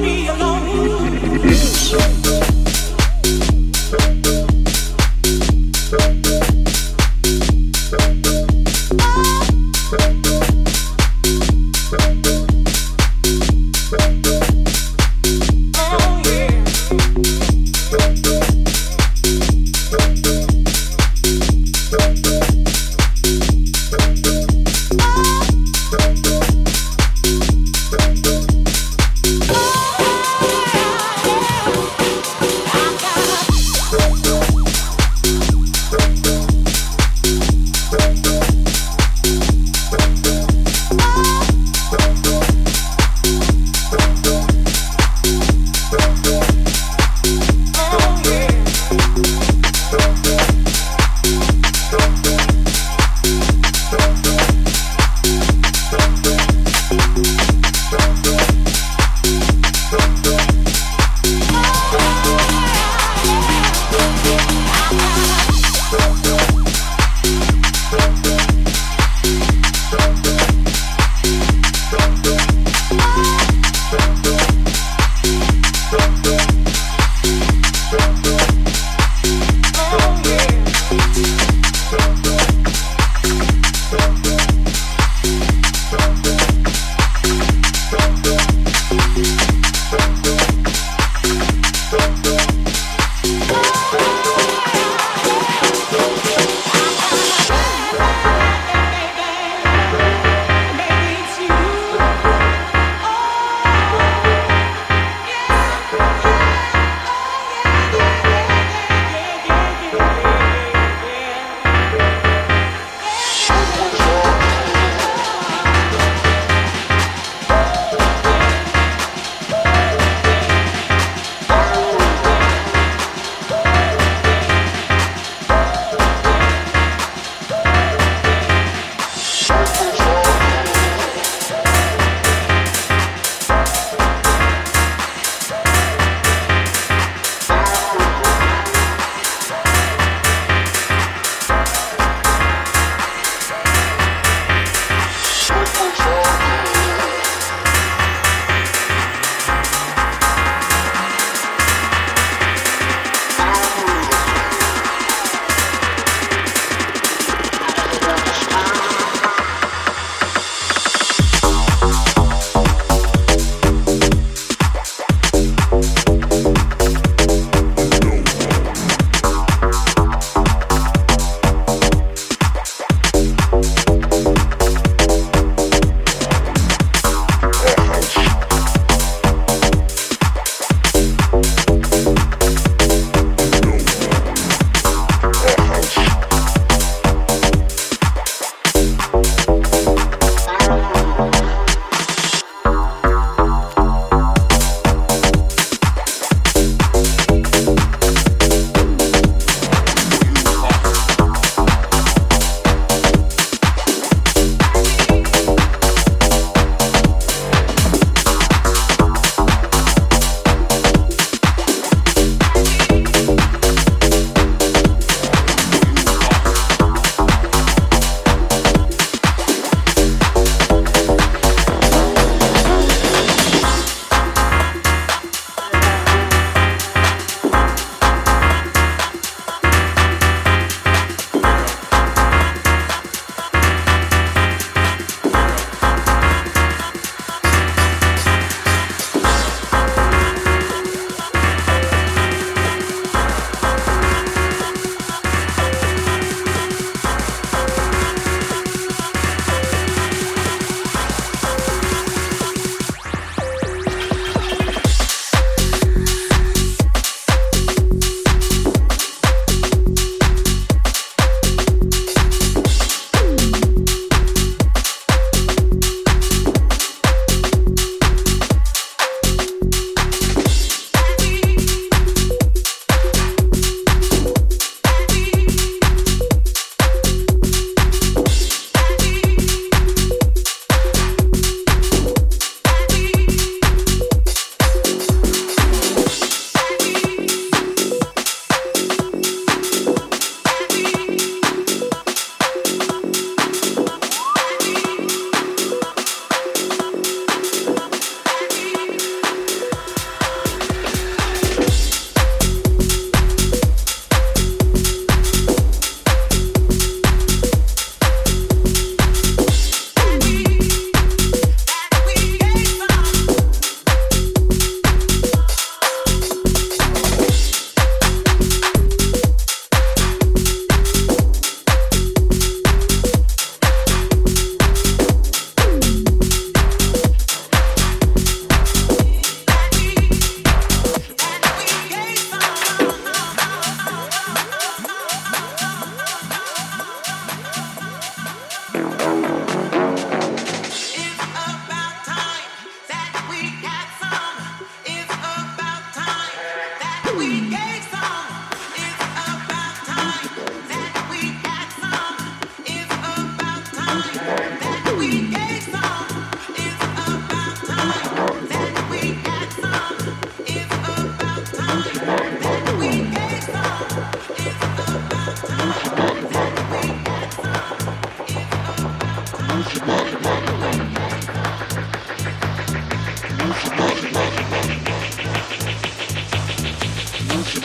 be alone.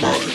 Bye.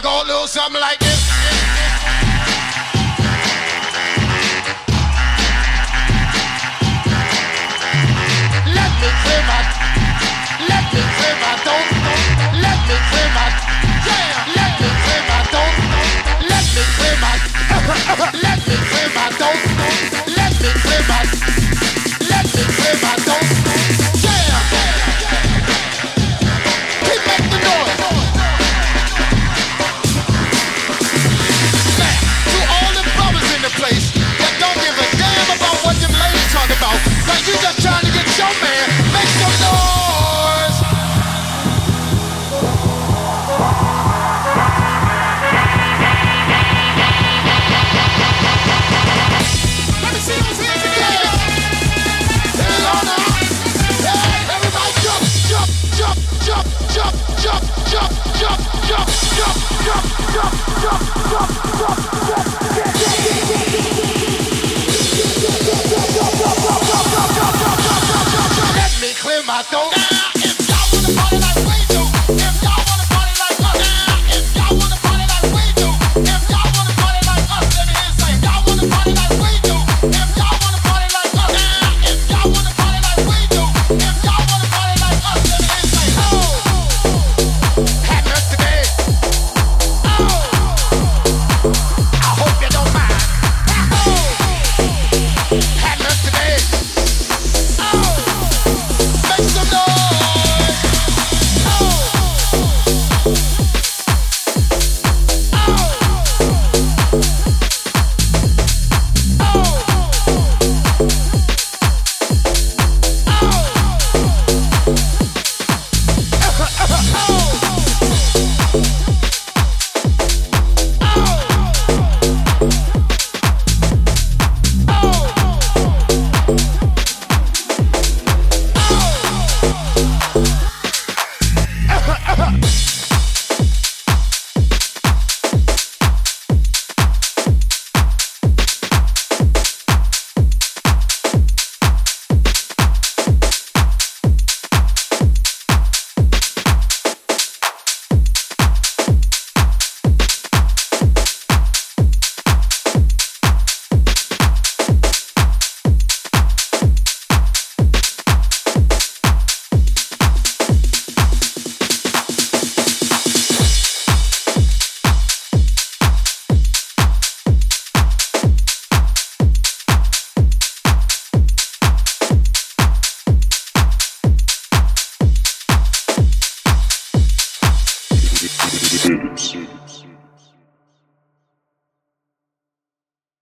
Go a little something like this. Let me clear my, let me clear my throat. Let me clear my, yeah. Let me clear my throat. Let me clear my, let me clear my throat. Let me clear my, Let me clear my throat.